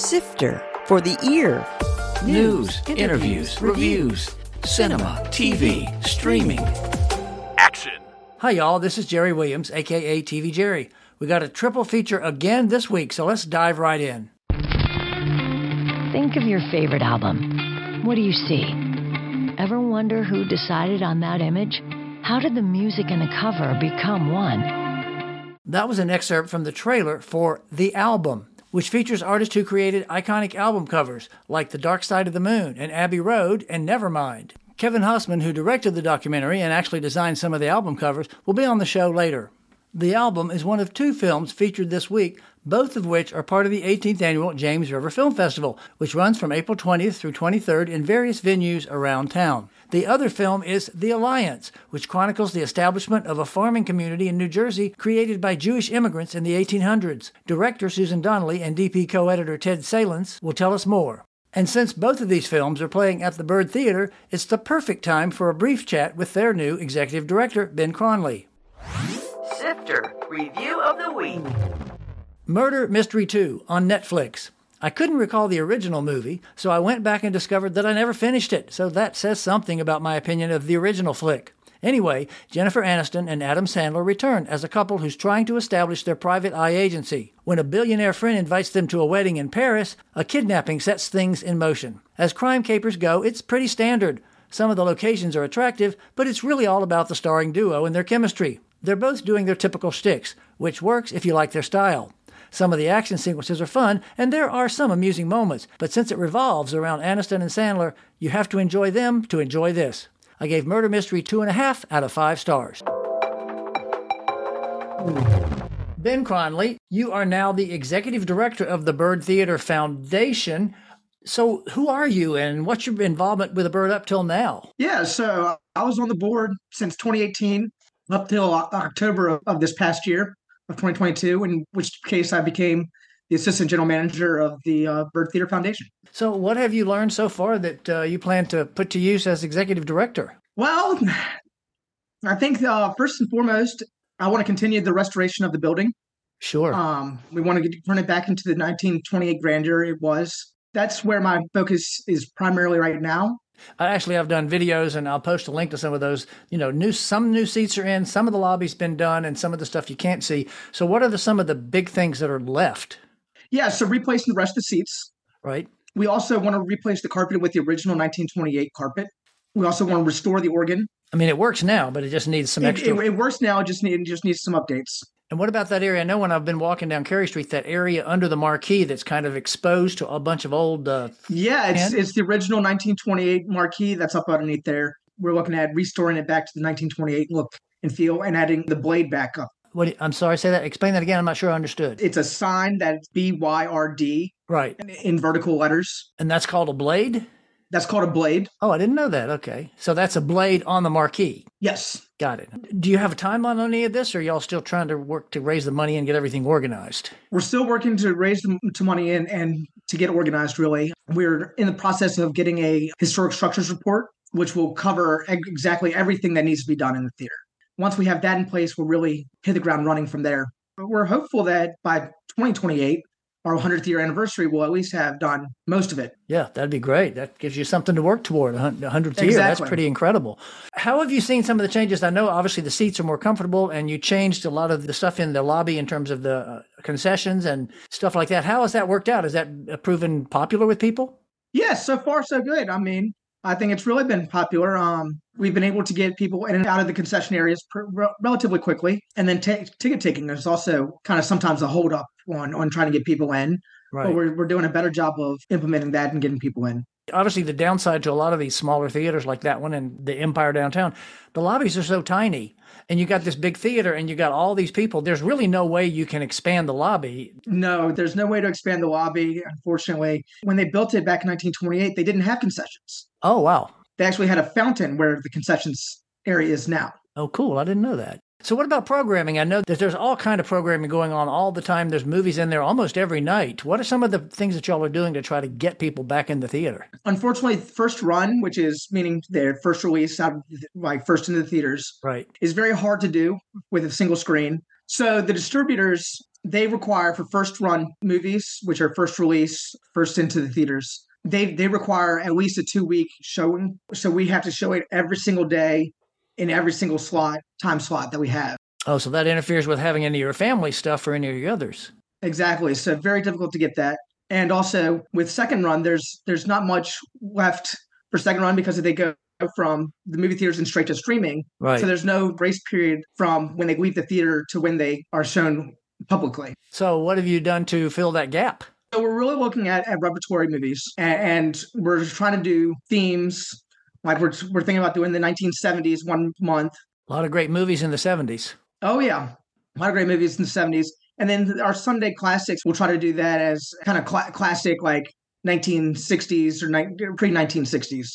Sifter for the ear. News, interviews, reviews, cinema, TV, streaming. Action. Hi, y'all. This is Jerry Williams, aka TV Jerry. We got a triple feature again this week, so let's dive right in. Think of your favorite album. What do you see? Ever wonder who decided on that image? How did the music and the cover become one? That was an excerpt from the trailer for The Album, which features artists who created iconic album covers like The Dark Side of the Moon and Abbey Road and Nevermind. Kevin Hosmann, who directed the documentary and actually designed some of the album covers, will be on the show later. The album is one of two films featured this week, both of which are part of the 18th annual James River Film Festival, which runs from April 20th through 23rd in various venues around town. The other film is The Alliance, which chronicles the establishment of a farming community in New Jersey created by Jewish immigrants in the 1800s. Director Susan Donnelly and DP co editor Ted Salins will tell us more. And since both of these films are playing at the Byrd Theater, it's the perfect time for a brief chat with their new executive director, Ben Cronley. Sifter Review of the Week. Murder Mystery 2 on Netflix. I couldn't recall the original movie, so I went back and discovered that I never finished it, so that says something about my opinion of the original flick. Anyway, Jennifer Aniston and Adam Sandler return as a couple who's trying to establish their private eye agency. When a billionaire friend invites them to a wedding in Paris, a kidnapping sets things in motion. As crime capers go, it's pretty standard. Some of the locations are attractive, but it's really all about the starring duo and their chemistry. They're both doing their typical shticks, which works if you like their style. Some of the action sequences are fun, and there are some amusing moments, but since it revolves around Aniston and Sandler, you have to enjoy them to enjoy this. I gave Murder Mystery two and a half out of five stars. Ben Cronley, you are now the executive director of the Byrd Theater Foundation. So, who are you and what's your involvement with the Byrd up till now? Yeah, so I was on the board since 2018 up till October of, of this past year of 2022, in which case I became the assistant general manager of the uh, Byrd Theater Foundation. So, what have you learned so far that uh, you plan to put to use as executive director? Well, I think uh, first and foremost, I want to continue the restoration of the building. Sure. Um, we want to get, turn it back into the 1928 grandeur it was. That's where my focus is primarily right now. I actually have done videos, and I'll post a link to some of those. You know, new some new seats are in, some of the lobby's been done, and some of the stuff you can't see. So, what are the some of the big things that are left? Yeah, so replacing the rest of the seats. Right. We also want to replace the carpet with the original 1928 carpet. We also want to restore the organ. I mean, it works now, but it just needs some extra. it, it works now. It just need just needs some updates. And what about that area? I know when I've been walking down Cary Street, that area under the marquee that's kind of exposed to a bunch of old. Uh, Yeah, it's it's the original 1928 marquee that's up underneath there. We're looking at restoring it back to the 1928 look and feel, and adding the blade back up. what? I'm sorry, say that. Explain that again. I'm not sure I understood. It's a sign that's B Y R D right. in vertical letters. And that's called a blade. That's called a blade. Oh, I didn't know that. Okay, so that's a blade on the marquee. Yes. Got it. Do you have a timeline on any of this, or are y'all still trying to work to raise the money and get everything organized? We're still working to raise the to money in and to get organized. Really, we're in the process of getting a historic structures report, which will cover ex- exactly everything that needs to be done in the theater. Once we have that in place, we'll really hit the ground running from there. But we're hopeful that by 2028, our 100th year anniversary, we'll at least have done most of it. Yeah, that'd be great. That gives you something to work toward. A hun- a hundredth year. That's pretty incredible. How have you seen some of the changes? I know obviously the seats are more comfortable, and you changed a lot of the stuff in the lobby in terms of the uh, concessions and stuff like that. How has that worked out? Has that uh, proven popular with people? Yes, so far so good. I mean, I think it's really been popular. Um, we've been able to get people in and out of the concession areas pr- relatively quickly, and then ta ticket taking is also kind of sometimes a hold up on on trying to get people in. But we're we're doing a better job of implementing that and getting people in. obviously the downside to a lot of these smaller theaters like that one and the Empire downtown, the lobbies are so tiny. And you got this big theater and you got all these people. There's really no way you can expand the lobby. No, there's no way to expand the lobby. Unfortunately, when they built it back in 1928, they didn't have concessions. Oh wow. They actually had a fountain where the concessions area is now. Oh cool. I didn't know that. So what about programming? I know that there's all kind of programming going on all the time. There's movies in there almost every night. What are some of the things that y'all are doing to try to get people back in the theater? Unfortunately, first run, which is meaning their first release out like first into the theaters, Right. is very hard to do with a single screen. So the distributors they require for first run movies, which are first release, first into the theaters. They they require at least a two week showing, so we have to show it every single day in every single slot time slot that we have. Oh, so that interferes with having any of your family stuff or any of your others. Exactly. So very difficult to get that. And also with second run, there's there's not much left for second run because they go from the movie theaters and straight to streaming. Right. So there's no grace period from when they leave the theater to when they are shown publicly. So what have you done to fill that gap? So we're really looking at, at repertory movies and, and we're trying to do themes like we're, we're thinking about doing the 1970s one month. A lot of great movies in the 70s. Oh, yeah. A lot of great movies in the 70s. And then our Sunday classics, we'll try to do that as kind of cl- classic, like 1960s or ni- pre 1960s.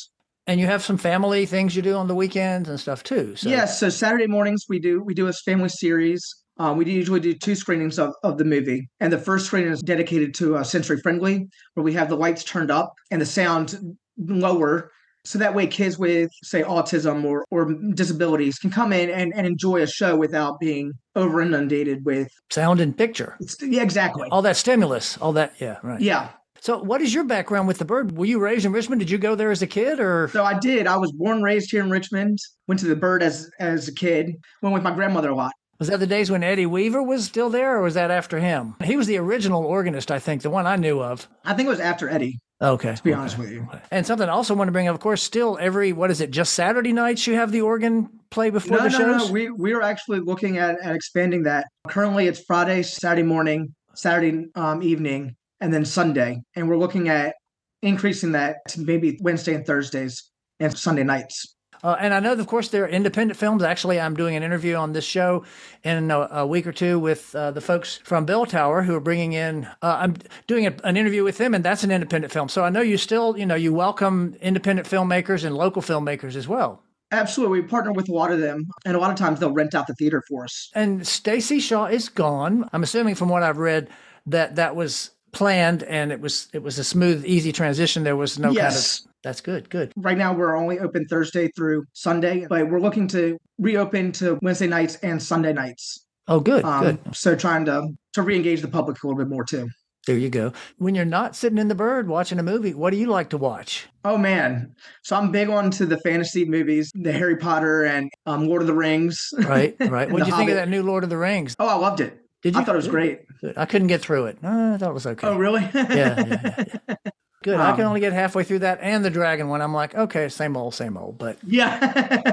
And you have some family things you do on the weekends and stuff too. So. Yes. So Saturday mornings we do we do a family series. Uh, we usually do two screenings of, of the movie, and the first screening is dedicated to uh, sensory friendly, where we have the lights turned up and the sound lower, so that way kids with say autism or or disabilities can come in and, and enjoy a show without being over inundated with sound and picture. Yeah, exactly. All that stimulus, all that. Yeah, right. Yeah. So, what is your background with the Byrd? Were you raised in Richmond? Did you go there as a kid, or? So I did. I was born, raised here in Richmond. Went to the Byrd as as a kid. Went with my grandmother a lot. Was that the days when Eddie Weaver was still there, or was that after him? He was the original organist, I think, the one I knew of. I think it was after Eddie. Okay. To be okay. honest with you. And something I also want to bring up, of course, still every what is it? Just Saturday nights you have the organ play before no, the no, shows. No, we we are actually looking at, at expanding that. Currently, it's Friday, Saturday morning, Saturday um, evening, and then Sunday, and we're looking at increasing that to maybe Wednesday and Thursdays and Sunday nights. Uh, and I know, of course, there are independent films. Actually, I'm doing an interview on this show in a, a week or two with uh, the folks from Bell Tower who are bringing in. Uh, I'm doing a, an interview with them, and that's an independent film. So I know you still, you know, you welcome independent filmmakers and local filmmakers as well. Absolutely, we partner with a lot of them, and a lot of times they'll rent out the theater for us. And Stacy Shaw is gone. I'm assuming from what I've read that that was planned and it was it was a smooth, easy transition. There was no yes. kind of that's good, good. Right now, we're only open Thursday through Sunday, but we're looking to reopen to Wednesday nights and Sunday nights. Oh, good, um, good. So trying to to reengage the public a little bit more too. There you go. When you're not sitting in the Byrd watching a movie, what do you like to watch? Oh man, so I'm big on to the fantasy movies, the Harry Potter and um, Lord of the Rings. Right, right. What do you think of that new Lord of the Rings? Oh, I loved it. Did you? I thought it was great. Good. I couldn't get through it. Uh, I thought it was okay. Oh, really? yeah, yeah, yeah. Good. Um, I can only get halfway through that and the dragon one. I'm like, okay, same old, same old. But yeah.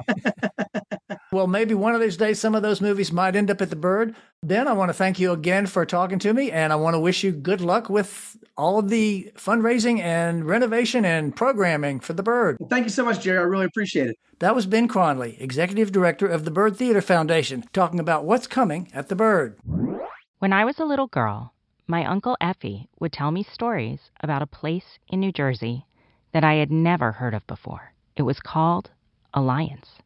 well, maybe one of these days some of those movies might end up at the Byrd. Ben, I want to thank you again for talking to me, and I want to wish you good luck with all of the fundraising and renovation and programming for the Byrd. Well, thank you so much, Jerry. I really appreciate it. That was Ben Cronley, Executive Director of the Byrd Theater Foundation, talking about what's coming at the Byrd. When I was a little girl, my Uncle Effie would tell me stories about a place in New Jersey that I had never heard of before. It was called Alliance.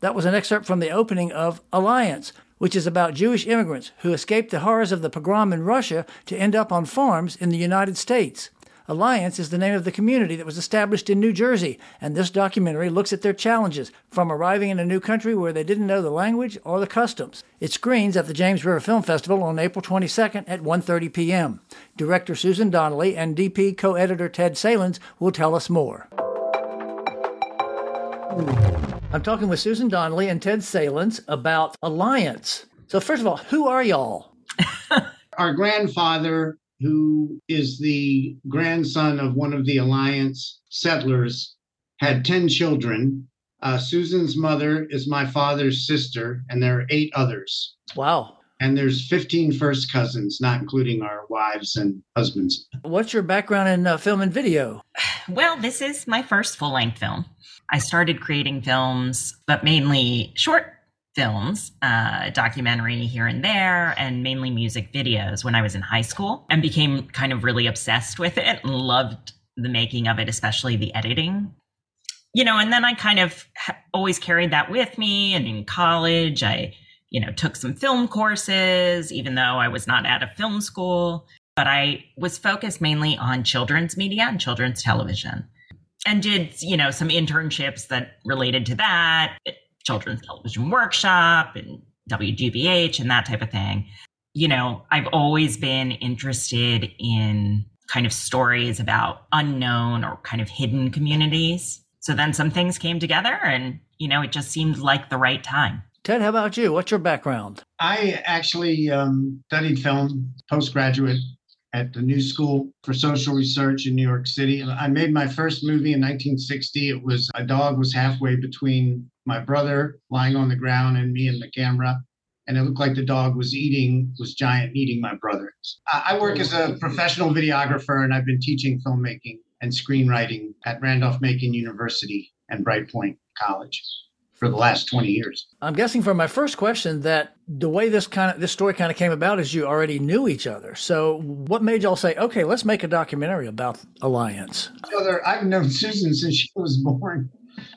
That was an excerpt from the opening of Alliance, which is about Jewish immigrants who escaped the horrors of the pogrom in Russia to end up on farms in the United States. Alliance is the name of the community that was established in New Jersey, and this documentary looks at their challenges from arriving in a new country where they didn't know the language or the customs. It screens at the James River Film Festival on April 22nd at 1:30 p.m. Director Susan Donnelly and DP co-editor Ted Salins will tell us more. I'm talking with Susan Donnelly and Ted Salins about Alliance. So first of all, who are y'all? Our grandfather who is the grandson of one of the Alliance settlers, had 10 children. Uh, Susan's mother is my father's sister, and there are eight others. Wow. And there's 15 first cousins, not including our wives and husbands. What's your background in uh, film and video? Well, this is my first full length film. I started creating films, but mainly short films, uh, documentary here and there, and mainly music videos when I was in high school and became kind of really obsessed with it and loved the making of it, especially the editing. You know, and then I kind of always carried that with me. And in college, I, you know, took some film courses, even though I was not at a film school, but I was focused mainly on children's media and children's television and did, you know, some internships that related to that Children's Television Workshop and WGBH and that type of thing. you know, I've always been interested in kind of stories about unknown or kind of hidden communities. So then some things came together and, you know, it just seemed like the right time. Ted, how about you? What's your background? I actually um, studied film postgraduate at the New School for Social Research in New York City. I made my first movie in 1960. It was a dog was halfway between my brother lying on the ground and me and the camera and it looked like the dog was eating was giant eating my brother. I work as a professional videographer, and I've been teaching filmmaking and screenwriting at Randolph Macon University and Bright Point College for the last 20 years. I'm guessing from my first question that the way this kind of this story kind of came about is you already knew each other. So what made y'all say, okay, let's make a documentary about Alliance? Brother, I've known Susan since she was born.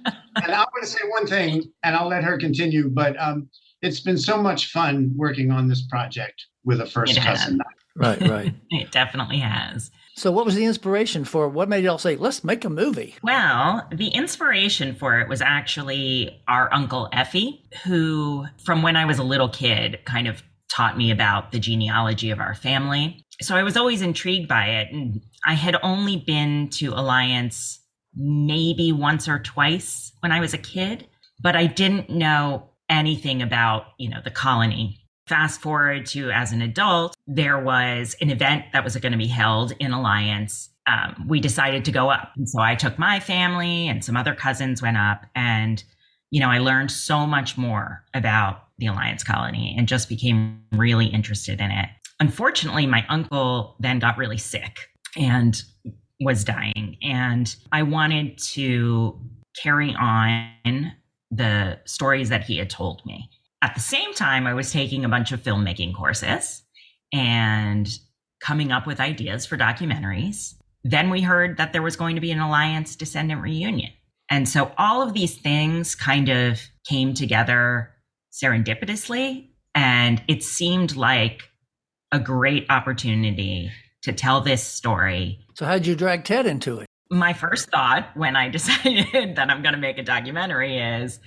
and I'm going to say one thing, and I'll let her continue. But um, it's been so much fun working on this project with a first It has. cousin. Right, right. It definitely has. so what was the inspiration for what made y'all say, let's make a movie? Well, the inspiration for it was actually our uncle Effie, who, from when I was a little kid, kind of taught me about the genealogy of our family. So I was always intrigued by it. And I had only been to Alliance maybe once or twice when I was a kid, but I didn't know anything about, you know, the colony. Fast forward to as an adult, there was an event that was going to be held in Alliance. Um, we decided to go up. And so I took my family and some other cousins went up and, you know, I learned so much more about the Alliance colony and just became really interested in it. Unfortunately, my uncle then got really sick and was dying. And I wanted to carry on the stories that he had told me. At the same time, I was taking a bunch of filmmaking courses and coming up with ideas for documentaries. Then we heard that there was going to be an Alliance Descendant reunion. And so all of these things kind of came together serendipitously. And it seemed like a great opportunity to tell this story So how'd you drag Ted into it? my first thought when I decided that I'm going to make a documentary is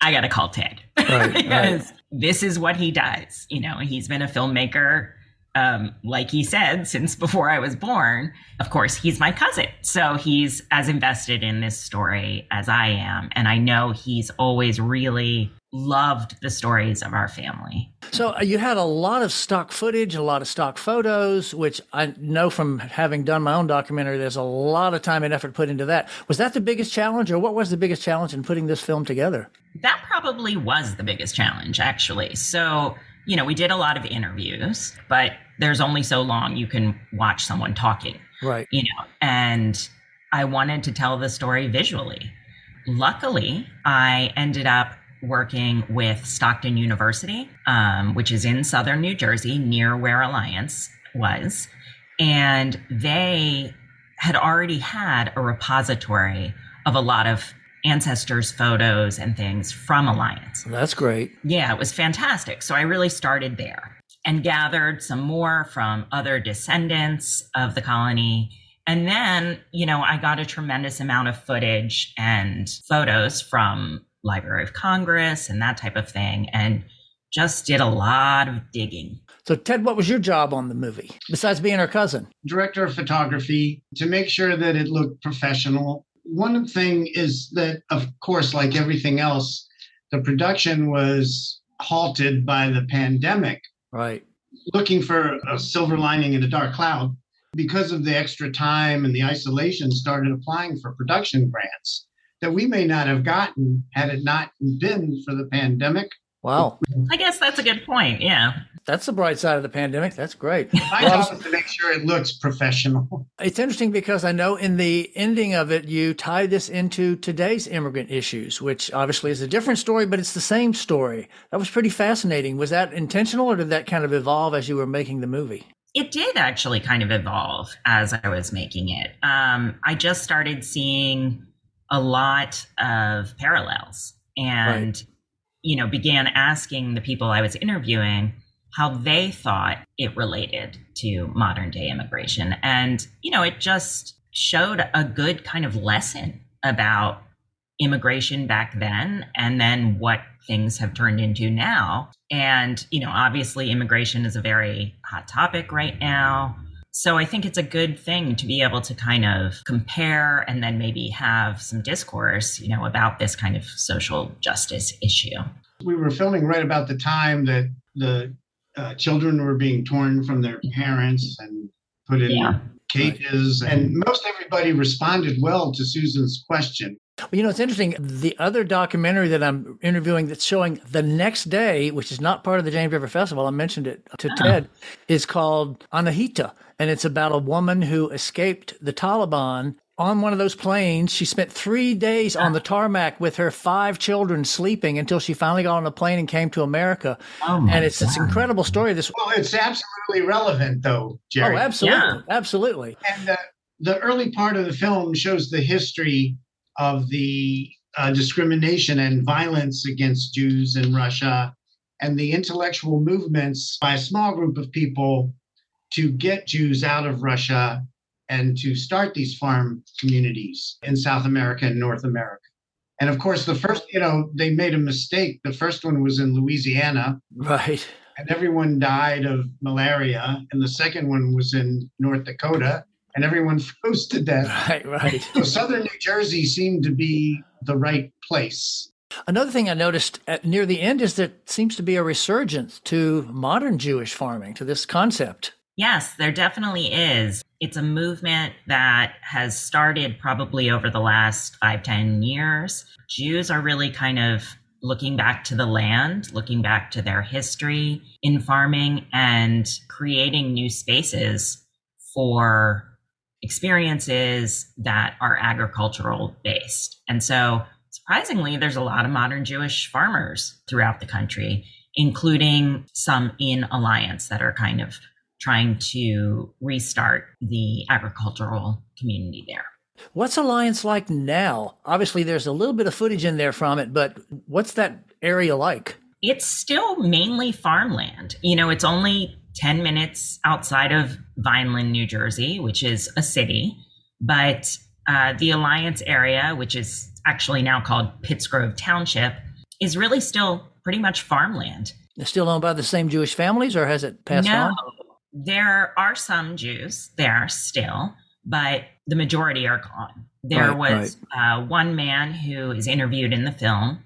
I got to call Ted Right, because this is what he does. You know, he's been a filmmaker, um, like he said, since before I was born. Of course, he's my cousin. So he's as invested in this story as I am. And I know he's always really loved the stories of our family. So uh, you had a lot of stock footage, a lot of stock photos, which I know from having done my own documentary, there's a lot of time and effort put into that. Was that the biggest challenge, or what was the biggest challenge in putting this film together? that probably was the biggest challenge actually so you know we did a lot of interviews but there's only so long you can watch someone talking Right. you know and i wanted to tell the story visually luckily i ended up working with stockton university um, which is in southern new jersey near where alliance was and they had already had a repository of a lot of ancestors photos and things from alliance That's great. yeah, it was fantastic. So I really started there and gathered some more from other descendants of the colony. And then, you know, I got a tremendous amount of footage and photos from Library of Congress and that type of thing and just did a lot of digging. So Ted, what was your job on the movie besides being her cousin? Director of photography to make sure that it looked professional. One thing is that, of course, like everything else, the production was halted by the pandemic. Right. looking for a silver lining in a dark cloud because of the extra time and the isolation started applying for production grants that we may not have gotten had it not been for the pandemic Wow. I guess that's a good point. Yeah. That's the bright side of the pandemic. That's great. my Well, job to make sure it looks professional It's interesting because I know in the ending of it, you tie this into today's immigrant issues, which obviously is a different story, but it's the same story. That was pretty fascinating. Was that intentional or did that kind of evolve as you were making the movie? It did actually kind of evolve as I was making it. Um, I just started seeing a lot of parallels and, you know, began asking the people I was interviewing how they thought it related to modern day immigration. And, you know, it just showed a good kind of lesson about immigration back then and then what things have turned into now. And, you know, obviously immigration is a very hot topic right now. So I think it's a good thing to be able to kind of compare and then maybe have some discourse, you know, about this kind of social justice issue. We were filming right about the time that the uh, children were being torn from their parents and put in yeah. cages. And most everybody responded well to Susan's question. Well, you know, it's interesting. The other documentary that I'm interviewing that's showing the next day, which is not part of the James River Festival, I mentioned it to oh. Ted, is called Anahita. And it's about a woman who escaped the Taliban on one of those planes. She spent three days on the tarmac with her five children sleeping until she finally got on a plane and came to America. Oh and it's this incredible story. This well, it's absolutely relevant, though, Jerry. Oh, absolutely, yeah. absolutely. And uh, the early part of the film shows the history of the uh, discrimination and violence against Jews in Russia and the intellectual movements by a small group of people to get Jews out of Russia and to start these farm communities in South America and North America. And of course, the first, you know, they made a mistake. The first one was in Louisiana. Right. And everyone died of malaria. And the second one was in North Dakota and everyone froze to death. Right, right. So southern New Jersey seemed to be the right place. Another thing I noticed at, near the end is that there seems to be a resurgence to modern Jewish farming, to this concept. Yes, there definitely is. It's a movement that has started probably over the last five, ten years. Jews are really kind of looking back to the land, looking back to their history in farming and creating new spaces for experiences that are agricultural based. And so, surprisingly, there's a lot of modern Jewish farmers throughout the country, including some in Alliance that are kind of trying to restart the agricultural community there. What's Alliance like now? Obviously, there's a little bit of footage in there from it, but what's that area like? It's still mainly farmland. You know, it's only 10 minutes outside of Vineland, New Jersey, which is a city. But uh, the Alliance area, which is actually now called Pittsgrove Township, is really still pretty much farmland. It's still owned by the same Jewish families, or has it passed no, on? There are some Jews there still, but the majority are gone. There right, was right. Uh, one man who is interviewed in the film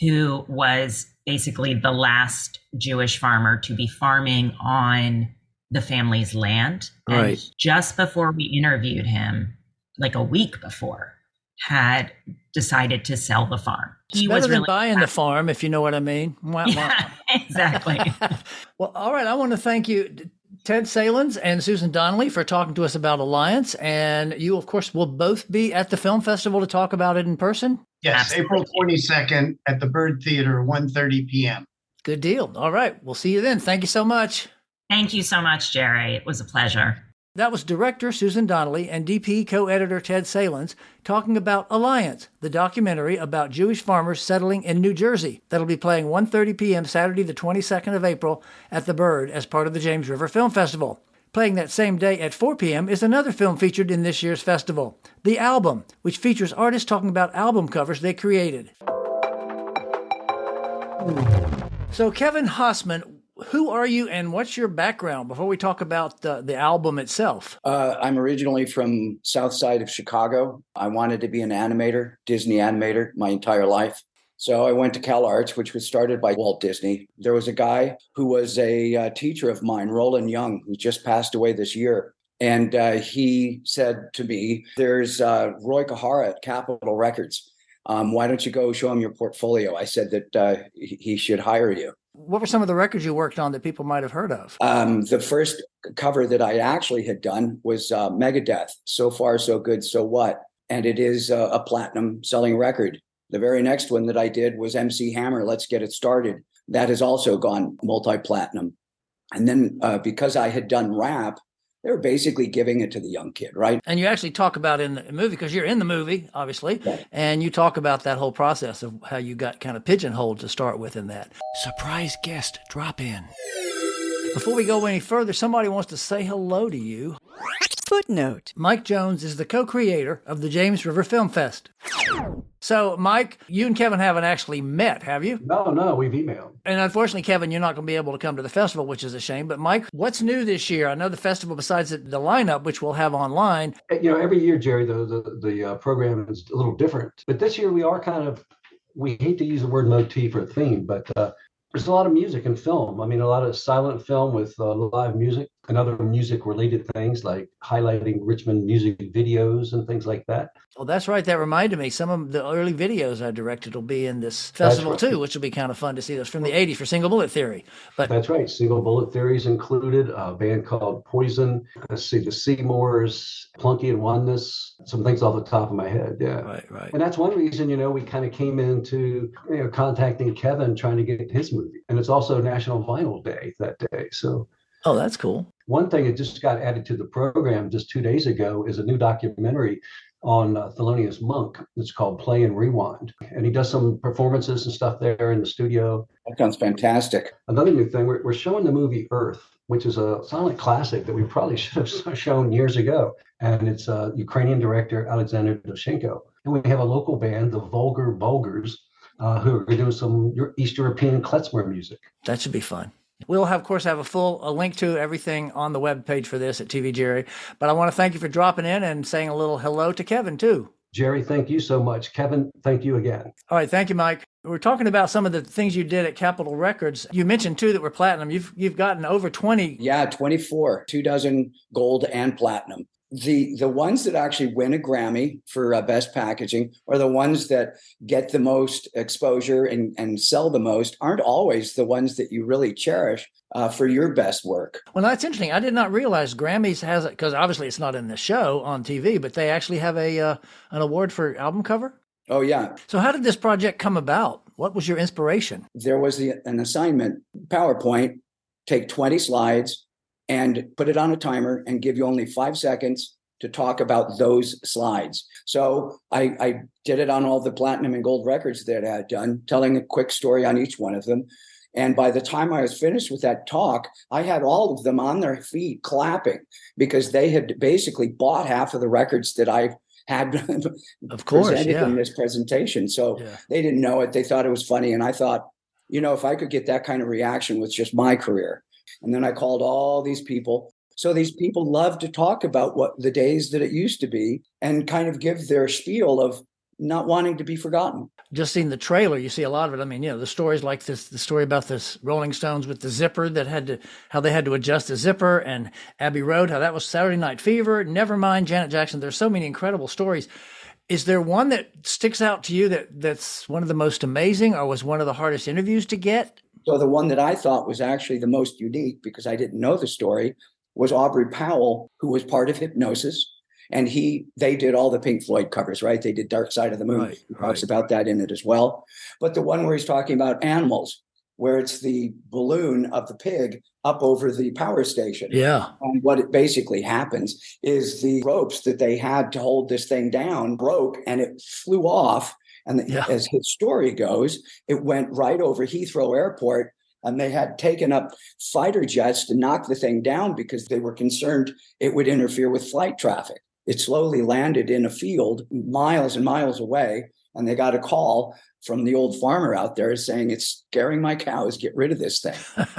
who was basically the last Jewish farmer to be farming on the family's land. Right. And just before we interviewed him, like a week before, had decided to sell the farm. He it's better was than really buying happy. the farm, if you know what I mean. Yeah, exactly. well, all right. I want to thank you, Ted Salins and Susan Donnelly, for talking to us about Alliance. And you, of course, will both be at the film festival to talk about it in person. Yes, Absolutely. April 22nd at the Byrd Theater, 1.30 p.m. Good deal. All right. We'll see you then. Thank you so much. Thank you so much, Jerry. It was a pleasure. That was director Susan Donnelly and DP co editor Ted Salins talking about Alliance, the documentary about Jewish farmers settling in New Jersey. That'll be playing 1.30 p.m. Saturday, the 22nd of April at the Byrd as part of the James River Film Festival. Playing that same day at 4 p.m. is another film featured in this year's festival, The Album, which features artists talking about album covers they created. So, Kevin Hosmann, who are you and what's your background before we talk about the, the album itself? Uh, I'm originally from south side of Chicago. I wanted to be an animator, Disney animator, my entire life. So I went to Cal Arts, which was started by Walt Disney. There was a guy who was a uh, teacher of mine, Roland Young, who just passed away this year. And uh, he said to me, There's uh, Roy Kohara at Capitol Records. Um, why don't you go show him your portfolio? I said that uh, he should hire you. What were some of the records you worked on that people might have heard of? Um, the first cover that I actually had done was uh, Megadeth, So Far, So Good, So What. And it is uh, a platinum selling record. The very next one that I did was MC Hammer, Let's Get It Started. That has also gone multi platinum. And then uh, because I had done rap, they were basically giving it to the young kid, right? And you actually talk about in the movie because you're in the movie, obviously, and you talk about that whole process of how you got kind of pigeonholed to start with in that. Surprise guest drop in. Before we go any further, somebody wants to say hello to you. Footnote Mike Jones is the co creator of the James River Film Fest. So, Mike, you and Kevin haven't actually met, have you? No, no, we've emailed. And unfortunately, Kevin, you're not going to be able to come to the festival, which is a shame. But, Mike, what's new this year? I know the festival, besides the, the lineup, which we'll have online. You know, every year, Jerry, the, the, the uh, program is a little different. But this year, we are kind of, we hate to use the word motif or theme, but uh, there's a lot of music and film. I mean, a lot of silent film with uh, live music and other music related things like highlighting Richmond music videos and things like that. Well, that's right. That reminded me. Some of the early videos I directed will be in this festival right. too, which will be kind of fun to see those from the 80s for Single Bullet Theory. But That's right. Single Bullet Theory is included, a band called Poison, uh, let's see, the Seymours, Plunky and Oneness, some things off the top of my head. Yeah. Right, right. And that's one reason, you know, we kind of came into you know, contacting Kevin trying to get his movie. And it's also National Vinyl Day that day. So Oh, that's cool. One thing that just got added to the program just two days ago is a new documentary on uh, Thelonious Monk. It's called Play and Rewind. And he does some performances and stuff there in the studio. That sounds fantastic. Another new thing, we're, we're showing the movie Earth, which is a silent classic that we probably should have shown years ago. And it's a Ukrainian director, Alexander Dovzhenko. And we have a local band, the Vulgar Bulgars, uh, who are doing some East European klezmer music. That should be fun. We'll have, of course have a full a link to everything on the web page for this at TV Jerry. But I want to thank you for dropping in and saying a little hello to Kevin too. Jerry, thank you so much. Kevin, thank you again. All right, thank you, Mike. We're talking about some of the things you did at Capitol Records. You mentioned too that were platinum. You've you've gotten over twenty. Yeah, twenty four, two dozen gold and platinum the the ones that actually win a Grammy for uh, best packaging are the ones that get the most exposure and, and sell the most aren't always the ones that you really cherish uh, for your best work. Well, that's interesting. I did not realize Grammys has it because obviously it's not in the show on TV, but they actually have a uh, an award for album cover. Oh yeah. So how did this project come about? What was your inspiration? There was the, an assignment PowerPoint. Take twenty slides and put it on a timer and give you only five seconds to talk about those slides. So I, I, did it on all the platinum and gold records that I had done, telling a quick story on each one of them. And by the time I was finished with that talk, I had all of them on their feet clapping because they had basically bought half of the records that I had of course, presented yeah. in this presentation. So yeah. they didn't know it. They thought it was funny. And I thought, you know, if I could get that kind of reaction with just my career, and then I called all these people. So these people love to talk about what the days that it used to be and kind of give their spiel of not wanting to be forgotten. Just seeing the trailer, you see a lot of it. I mean, you know, the stories like this, the story about this Rolling Stones with the zipper that had to, how they had to adjust the zipper, and Abbey Road, how that was Saturday Night Fever. Never mind Janet Jackson. There's so many incredible stories. Is there one that sticks out to you that that's one of the most amazing, or was one of the hardest interviews to get? So the one that I thought was actually the most unique because I didn't know the story was Aubrey Powell, who was part of Hipgnosis. And he, they did all the Pink Floyd covers, right? They did Dark Side of the Moon. Right, he talks about that in it as well. But the one where he's talking about animals, where it's the balloon of the pig up over the power station. Yeah. And what it basically happens is the ropes that they had to hold this thing down broke and it flew off and yeah. as his story goes, it went right over Heathrow Airport. And they had taken up fighter jets to knock the thing down because they were concerned it would interfere with flight traffic. It slowly landed in a field miles and miles away. And they got a call from the old farmer out there saying it's scaring my cows. Get rid of this thing.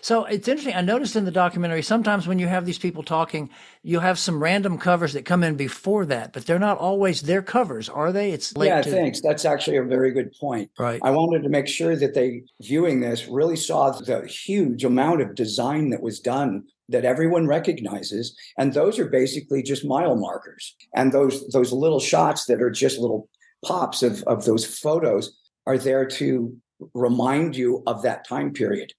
So it's interesting. I noticed in the documentary sometimes when you have these people talking you have some random covers that come in before that but they're not always their covers are they? It's yeah to... thanks. That's actually a very good point. Right. I wanted to make sure that they viewing this really saw the huge amount of design that was done that everyone recognizes. And those are basically just mile markers. And those those little shots that are just little pops of, of those photos are there to remind you of that time period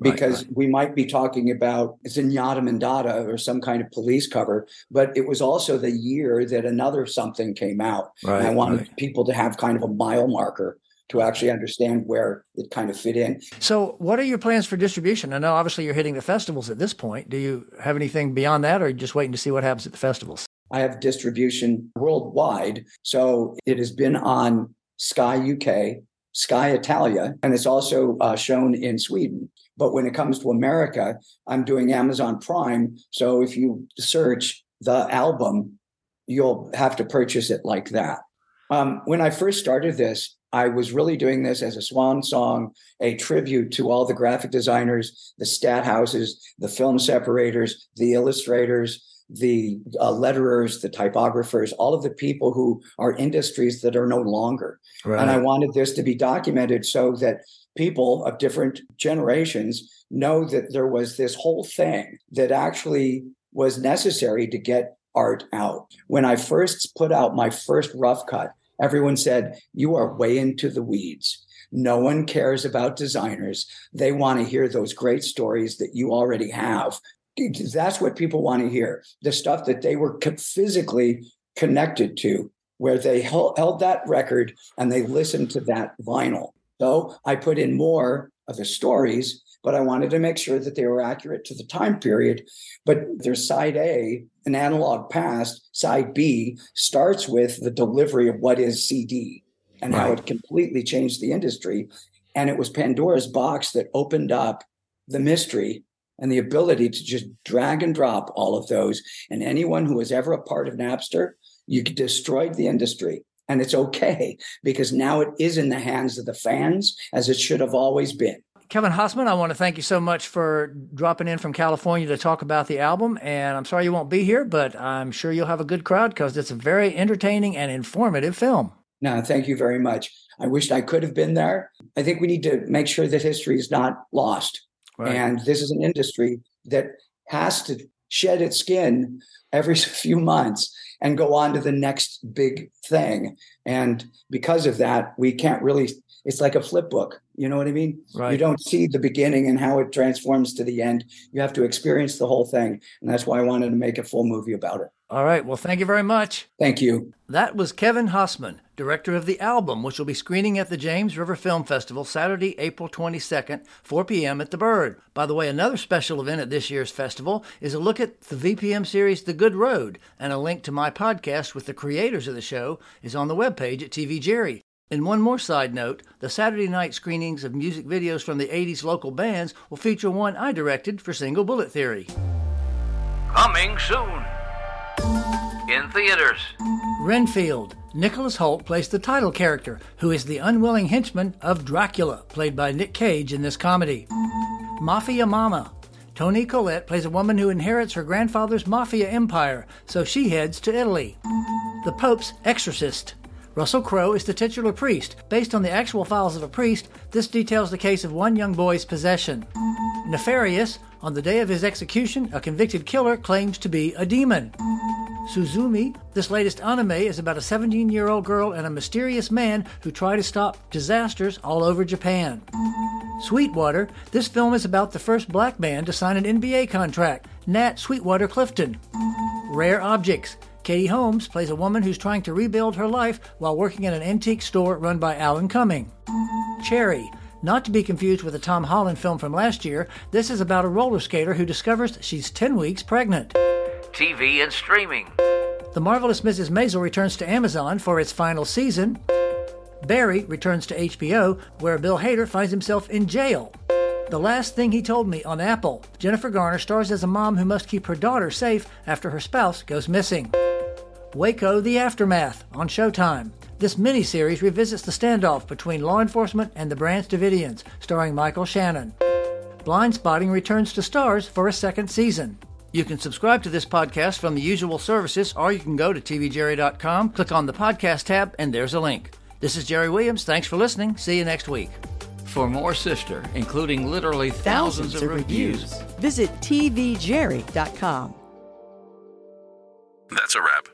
because right, right. we might be talking about Zenyatta Mondatta or some kind of police cover, but it was also the year that another something came out. Right, and I wanted people to have kind of a mile marker to actually understand where it kind of fit in. So, what are your plans for distribution? I know obviously you're hitting the festivals at this point. Do you have anything beyond that, or are you just waiting to see what happens at the festivals? I have distribution worldwide. So it has been on Sky UK, Sky Italia, and it's also uh, shown in Sweden. But when it comes to America, I'm doing Amazon Prime. So if you search the album, you'll have to purchase it like that. Um, when I first started this, I was really doing this as a swan song, a tribute to all the graphic designers, the stat houses, the film separators, the illustrators, the uh, letterers, the typographers, all of the people who are industries that are no longer. Right. And I wanted this to be documented so that people of different generations know that there was this whole thing that actually was necessary to get art out. When I first put out my first rough cut, everyone said, You are way into the weeds. No one cares about designers. They want to hear those great stories that you already have. That's what people want to hear the stuff that they were physically connected to, where they held that record and they listened to that vinyl. So I put in more of the stories, but I wanted to make sure that they were accurate to the time period. But there's side A, an analog past, side B starts with the delivery of what is CD and right. how it completely changed the industry. And it was Pandora's box that opened up the mystery and the ability to just drag and drop all of those. And anyone who was ever a part of Napster, you destroyed the industry. And it's okay because now it is in the hands of the fans as it should have always been. Kevin Hosmann, I want to thank you so much for dropping in from California to talk about the album. And I'm sorry you won't be here, but I'm sure you'll have a good crowd because it's a very entertaining and informative film. No, thank you very much. I wished I could have been there. I think we need to make sure that history is not lost. Right. And this is an industry that has to shed its skin every few months and go on to the next big thing. And because of that, we can't really, it's like a flip book. You know what I mean? Right. You don't see the beginning and how it transforms to the end. You have to experience the whole thing. And that's why I wanted to make a full movie about it. All right. Well, thank you very much. Thank you. That was Kevin Hosmann, director of the album, which will be screening at the James River Film Festival Saturday, April 22nd, 4 p.m. at the Byrd. By the way, another special event at this year's festival is a look at the VPM series The Good Road, and a link to my podcast with the creators of the show is on the webpage at TV Jerry. And one more side note the Saturday night screenings of music videos from the 80s local bands will feature one I directed for Single Bullet Theory. Coming soon in theaters. Renfield. Nicholas Hoult plays the title character, who is the unwilling henchman of Dracula, played by Nick Cage in this comedy. Mafia Mama. Toni Collette plays a woman who inherits her grandfather's mafia empire, so she heads to Italy. The Pope's Exorcist. Russell Crowe is the titular priest. Based on the actual files of a priest, this details the case of one young boy's possession. Nefarious. On the day of his execution, a convicted killer claims to be a demon. Suzume, this latest anime is about a 17 year old girl and a mysterious man who try to stop disasters all over Japan. Sweetwater, this film is about the first black man to sign an NBA contract, Nat Sweetwater Clifton. Rare Objects, Katie Holmes plays a woman who's trying to rebuild her life while working at an antique store run by Alan Cumming. Cherry, not to be confused with the Tom Holland film from last year, this is about a roller skater who discovers she's 10 weeks pregnant. TV and streaming. The Marvelous Mrs. Maisel returns to Amazon for its final season. Barry returns to HBO, where Bill Hader finds himself in jail. The last thing he told me on Apple. Jennifer Garner stars as a mom who must keep her daughter safe after her spouse goes missing. Waco The Aftermath on Showtime. This miniseries revisits the standoff between law enforcement and the Branch Davidians, starring Michael Shannon. Blindspotting returns to Starz for a second season. You can subscribe to this podcast from the usual services, or you can go to tvjerry.com, click on the podcast tab, and there's a link. This is Jerry Williams. Thanks for listening. See you next week. For more Sifter, including literally thousands, thousands of, reviews, reviews, visit tvjerry.com. That's a wrap.